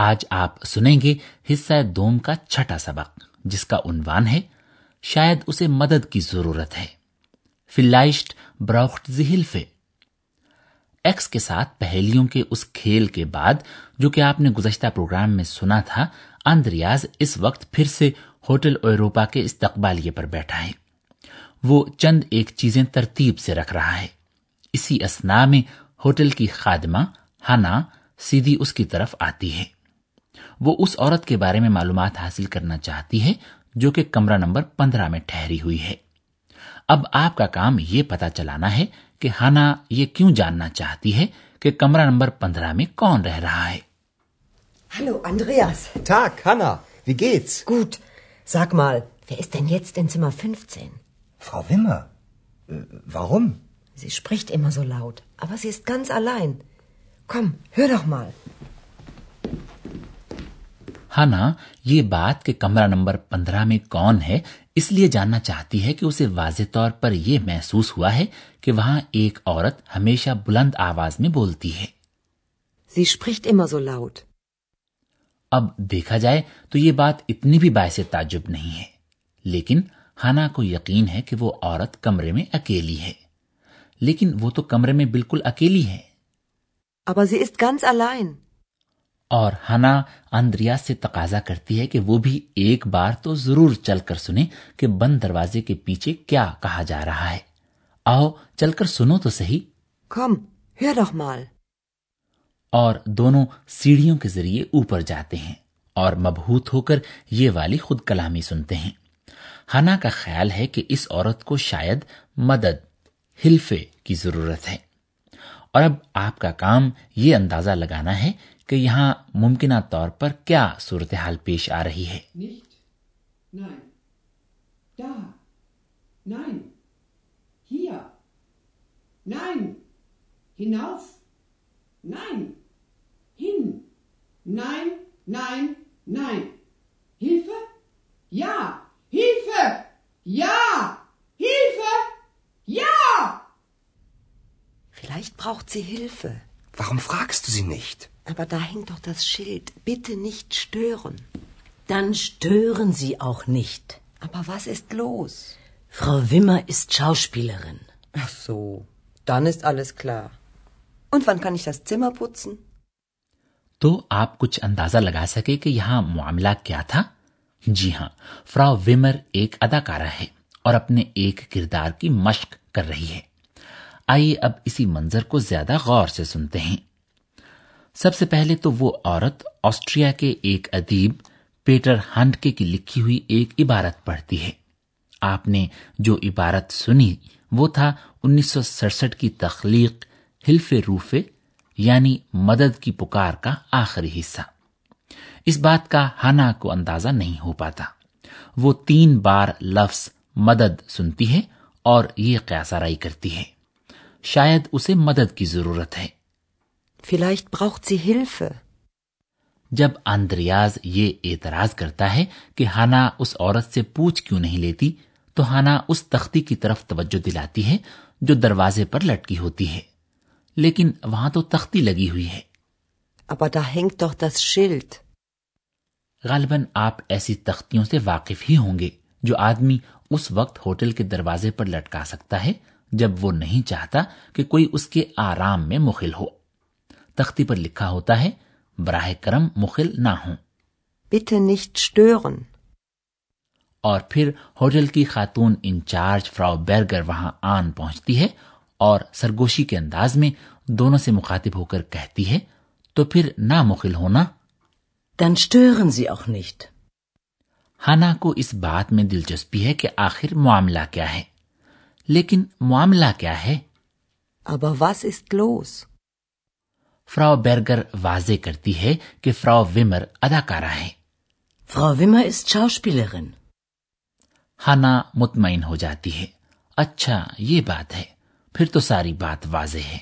آج آپ سنیں گے حصہ دوم کا چھٹا سبق، جس کا عنوان ہے، شاید اسے مدد کی ضرورت ہے۔ فلائشٹ براخت زہلفے۔ ایکس کے ساتھ پہلیوں کے اس کھیل کے بعد، جو کہ آپ نے گزشتہ پروگرام میں سنا تھا، اندریاز اس وقت پھر سے ہوٹل ایروپا کے استقبالیے پر بیٹھا ہے۔ وہ چند ایک چیزیں ترتیب سے رکھ رہا ہے۔ اسی اسنا میں ہوٹل کی خادمہ ہنا سیدھی اس کی طرف آتی ہے۔ وہ اس عورت کے بارے میں معلومات حاصل کرنا چاہتی ہے جو کہ کمرہ نمبر پندرہ میں ٹھہری ہوئی ہے اب آپ کا کام یہ پتا چلانا ہے کہ ہانا یہ کیوں جاننا چاہتی ہے کہ کمرہ نمبر پندرہ میں کون رہ رہا ہے Hallo, Andreas. Tag, Hanna. Wie geht's? Gut. Sag mal, wer ist denn jetzt in Zimmer 15? Frau Wimmer. Äh, warum? Sie spricht immer so laut, aber sie ist ganz allein. Komm, hör doch mal. ہانا یہ بات کہ کمرہ number پندرہ میں کون ہے اس لیے جاننا چاہتی ہے کہ اسے واضح طور پر یہ محسوس ہوا ہے کہ وہاں ایک عورت ہمیشہ بلند آواز میں بولتی ہے Sie spricht immer so laut. اب دیکھا جائے تو یہ بات اتنی بھی باعث تعجب نہیں ہے لیکن ہانا کو یقین ہے کہ وہ عورت کمرے میں اکیلی ہے لیکن وہ تو کمرے میں بالکل اکیلی ہے Aber sie ist ganz allein. اور ہنا اندریا سے تقاضا کرتی ہے کہ وہ بھی ایک بار تو ضرور چل کر سنے کہ بند دروازے کے پیچھے کیا کہا جا رہا ہے۔ آؤ چل کر سنو تو صحیح۔ Komm, اور دونوں سیڑھیوں کے ذریعے اوپر جاتے ہیں اور مبہوت ہو کر یہ والی خود کلامی سنتے ہیں۔ ہنا کا خیال ہے کہ اس عورت کو شاید مدد حلفے کی ضرورت ہے۔ اور اب آپ کا کام یہ اندازہ لگانا ہے کہ یہاں ممکنہ طور پر کیا صورتحال پیش آ رہی ہے Hilfe! Ja! Hilfe! Ja! Hilfe! vielleicht braucht sie Hilfe. Warum fragst du sie nicht? Aber da hängt doch das Schild. Bitte nicht stören. Dann stören sie auch nicht. Aber was ist los? Frau Wimmer ist Schauspielerin. Ach so, dann ist alles klar. Und wann kann ich das Zimmer putzen? تو آپ کچھ اندازہ لگا سکے کہ یہاں معاملہ کیا تھا جی ہاں فرا ویمر ایک اداکارہ ہے اور اپنے ایک کردار کی مشق کر رہی ہے آئیے اب اسی منظر کو زیادہ غور سے سنتے ہیں۔ سب سے پہلے تو وہ عورت آسٹریا کے ایک ادیب پیٹر ہانڈکے کی لکھی ہوئی ایک عبارت پڑھتی ہے۔ آپ نے جو عبارت سنی وہ تھا انیس سو سڑسٹھ کی تخلیق ہلفے روفے یعنی مدد کی پکار کا آخری حصہ۔ اس بات کا ہانا کو اندازہ نہیں ہو پاتا۔ وہ تین بار لفظ مدد سنتی ہے اور یہ قیاسارائی کرتی ہے۔ شاید اسے مدد کی ضرورت ہے vielleicht braucht sie Hilfe. جب آندریاز یہ اعتراض کرتا ہے کہ ہانا اس عورت سے پوچھ کیوں نہیں لیتی تو ہانا اس تختی کی طرف توجہ دلاتی ہے جو دروازے پر لٹکی ہوتی ہے لیکن وہاں تو تختی لگی ہوئی ہے Aber da hängt doch das Schild. غالباً آپ ایسی تختیوں سے واقف ہی ہوں گے جو آدمی اس وقت ہوٹل کے دروازے پر لٹکا سکتا ہے جب وہ نہیں چاہتا کہ کوئی اس کے آرام میں مخل ہو تختی پر لکھا ہوتا ہے براہ کرم مخل نہ ہوں Bitte nicht stören. اور پھر ہوٹل کی خاتون انچارج فراو بیرگر وہاں آن پہنچتی ہے اور سرگوشی کے انداز میں دونوں سے مخاطب ہو کر کہتی ہے تو پھر نہ مخل ہونا Dann stören Sie auch nicht. ہانا کو اس بات میں دلچسپی ہے کہ آخر معاملہ کیا ہے لیکن معاملہ کیا ہے؟ اب واس ist کلوز فراو بیرگر واضح کرتی ہے کہ فراو ومر اداکارہ ہے فراو ویمر ist Schauspielerin. ہانا مطمئن ہو جاتی ہے۔ اچھا یہ بات ہے۔ پھر تو ساری بات واضح ہے۔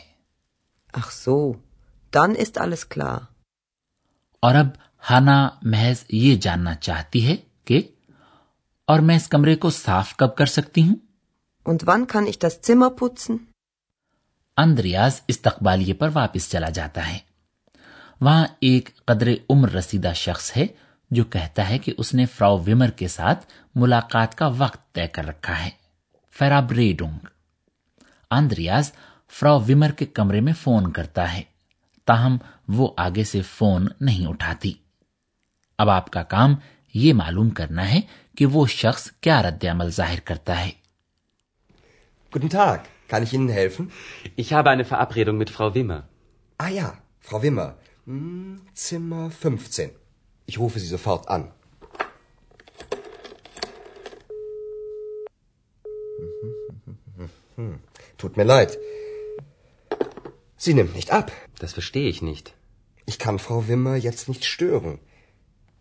Ach so, dann ist alles klar. اور اب ہانا محض یہ جاننا چاہتی ہے کہ اور میں اس کمرے کو صاف کب کر سکتی ہوں؟ Und wann kann ich das Zimmer putzen? Andreas استقبالیے پر واپس چلا جاتا ہے۔ وہاں ایک قدر عمر رسیدہ شخص ہے جو کہتا ہے کہ اس نے فراو ویمر کے ساتھ ملاقات کا وقت طے کر رکھا ہے۔ فیرابریڈونگ آندریاز فراو ویمر کے کمرے میں فون کرتا ہے۔ تاہم وہ آگے سے فون نہیں اٹھاتی۔ اب آپ کا کام یہ معلوم کرنا ہے کہ وہ شخص کیا رد عمل ظاہر کرتا ہے۔ Guten Tag. Kann ich Ihnen helfen? Ich habe eine Verabredung mit Frau Wimmer. Ah ja, Frau Wimmer. Hm, Zimmer 15. Ich rufe Sie sofort an. Tut mir leid. Sie nimmt nicht ab. Das verstehe ich nicht. Ich kann Frau Wimmer jetzt nicht stören.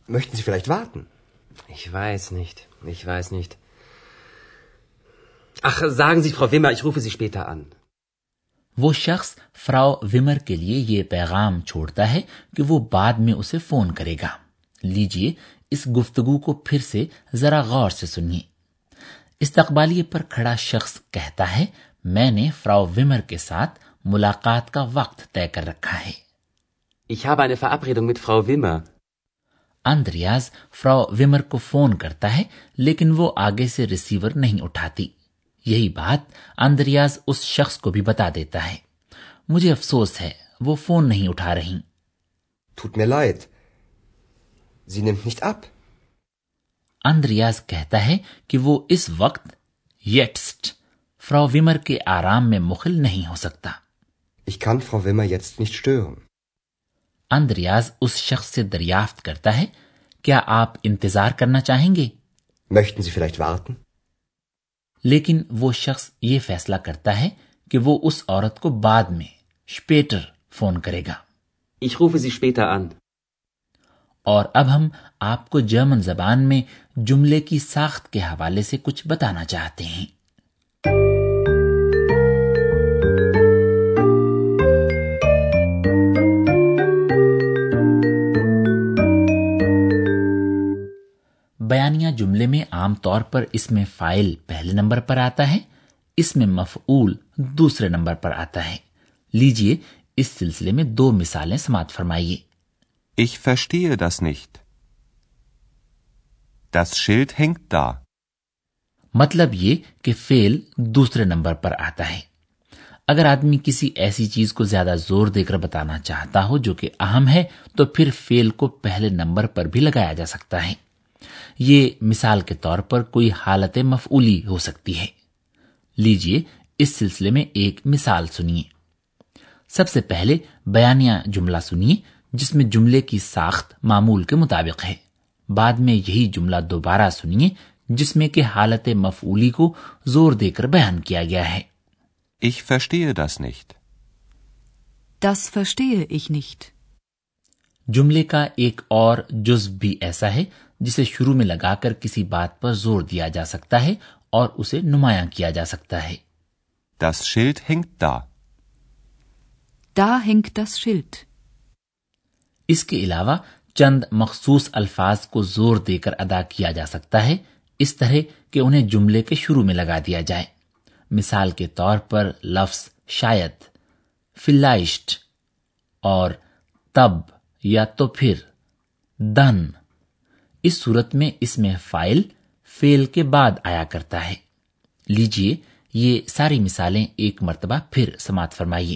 Möchten Sie vielleicht warten? Ich weiß nicht. Ich weiß nicht. Ach, sagen Sie Frau Wimmer, ich rufe Sie später an. وہ شخص Frau ومر کے لیے یہ پیغام چھوڑتا ہے کہ وہ بعد میں اسے فون کرے گا لیجیے اس گفتگو کو پھر سے ذرا غور سے سنیے استقبالیے پر کھڑا شخص کہتا ہے میں نے فراو ومر کے ساتھ ملاقات کا وقت طے کر رکھا ہے Ich habe eine Verabredung mit Frau Wimmer. Andreas Frau Wimmer کو فون کرتا ہے لیکن وہ آگے سے ریسیور نہیں اٹھاتی یہی بات اندریاز اس شخص کو بھی بتا دیتا ہے۔ مجھے افسوس ہے وہ فون نہیں اٹھا رہی۔ اندریاز کہتا ہے کہ وہ اس وقت یٹسٹ ویمر کے آرام میں مخل نہیں ہو سکتا۔ اندریاز اس شخص سے دریافت کرتا ہے کیا آپ انتظار کرنا چاہیں گے؟ لیکن وہ شخص یہ فیصلہ کرتا ہے کہ وہ اس عورت کو بعد میں شپیٹر فون کرے گا ich rufe sie später an. اور اب ہم آپ کو جرمن زبان میں جملے کی ساخت کے حوالے سے کچھ بتانا چاہتے ہیں بیانیہ جملے میں عام طور پر اس میں فائل پہلے نمبر پر آتا ہے اس میں مفعول دوسرے نمبر پر آتا ہے لیجیے اس سلسلے میں دو مثالیں سماعت فرمائیے Ich verstehe das nicht. Das Schild hängt da. مطلب یہ کہ فیل دوسرے نمبر پر آتا ہے اگر آدمی کسی ایسی چیز کو زیادہ زور دے کر بتانا چاہتا ہو جو کہ اہم ہے تو پھر فیل کو پہلے نمبر پر بھی لگایا جا سکتا ہے یہ مثال کے طور پر کوئی حالت مفعولی ہو سکتی ہے لیجیے اس سلسلے میں ایک مثال سنیے سب سے پہلے بیانیہ جملہ سنیے جس میں جملے کی ساخت معمول کے مطابق ہے بعد میں یہی جملہ دوبارہ سنیے جس میں کہ حالت مفعولی کو زور دے کر بیان کیا گیا ہے ich verstehe das nicht. Das verstehe ich nicht. جملے کا ایک اور جز بھی ایسا ہے جسے شروع میں لگا کر کسی بات پر زور دیا جا سکتا ہے اور اسے نمایاں کیا جا سکتا ہے Das Schild hängt da. Da hängt das Schild. اس کے علاوہ چند مخصوص الفاظ کو زور دے کر ادا کیا جا سکتا ہے اس طرح کہ انہیں جملے کے شروع میں لگا دیا جائے مثال کے طور پر لفظ شاید فلائشٹ اور تب یا تو پھر دن اس صورت میں اس میں فائل فیل کے بعد آیا کرتا ہے۔ لیجیے یہ ساری مثالیں ایک مرتبہ پھر سماعت فرمائیے۔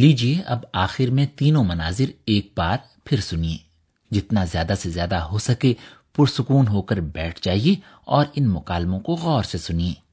لیجیے اب آخر میں تینوں مناظر ایک بار پھر سنیے۔ جتنا زیادہ سے زیادہ ہو سکے پرسکون ہو کر بیٹھ جائیے اور ان مکالموں کو غور سے سنیے۔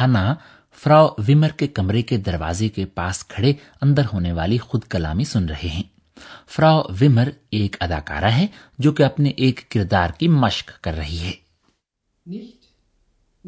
ہنا فرا ومر کے کمرے کے دروازے کے پاس کھڑے اندر ہونے والی خود کلامی سن رہے ہیں فرا ومر ایک اداکارہ ہے جو کہ اپنے ایک کردار کی مشق کر رہی ہے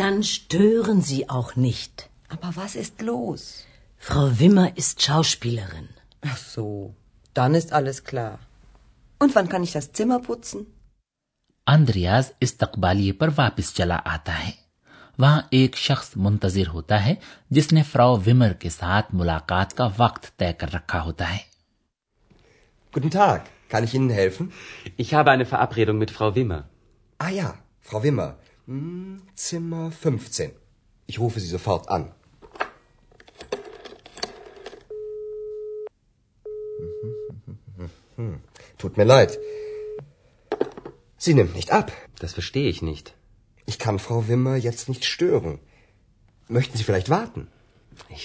dann stören Sie auch nicht. Aber was ist los? Frau Wimmer ist Schauspielerin. Ach so, dann ist alles klar. Und wann kann ich das Zimmer putzen? Andreas استقبالیے پر واپس چلا آتا ہے وہاں ایک شخص منتظر ہوتا ہے جس نے فراو ویمر کے ساتھ ملاقات کا وقت طے کر رکھا ہوتا ہے Guten Tag, kann ich Ihnen helfen? Ich habe eine Verabredung mit Frau Wimmer. Ah ja, Frau Wimmer, لینم نی افٹی وات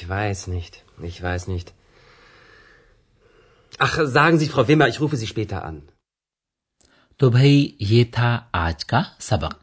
ویس نیت اخیشی تو بھائی یہ تھا آج کا سبق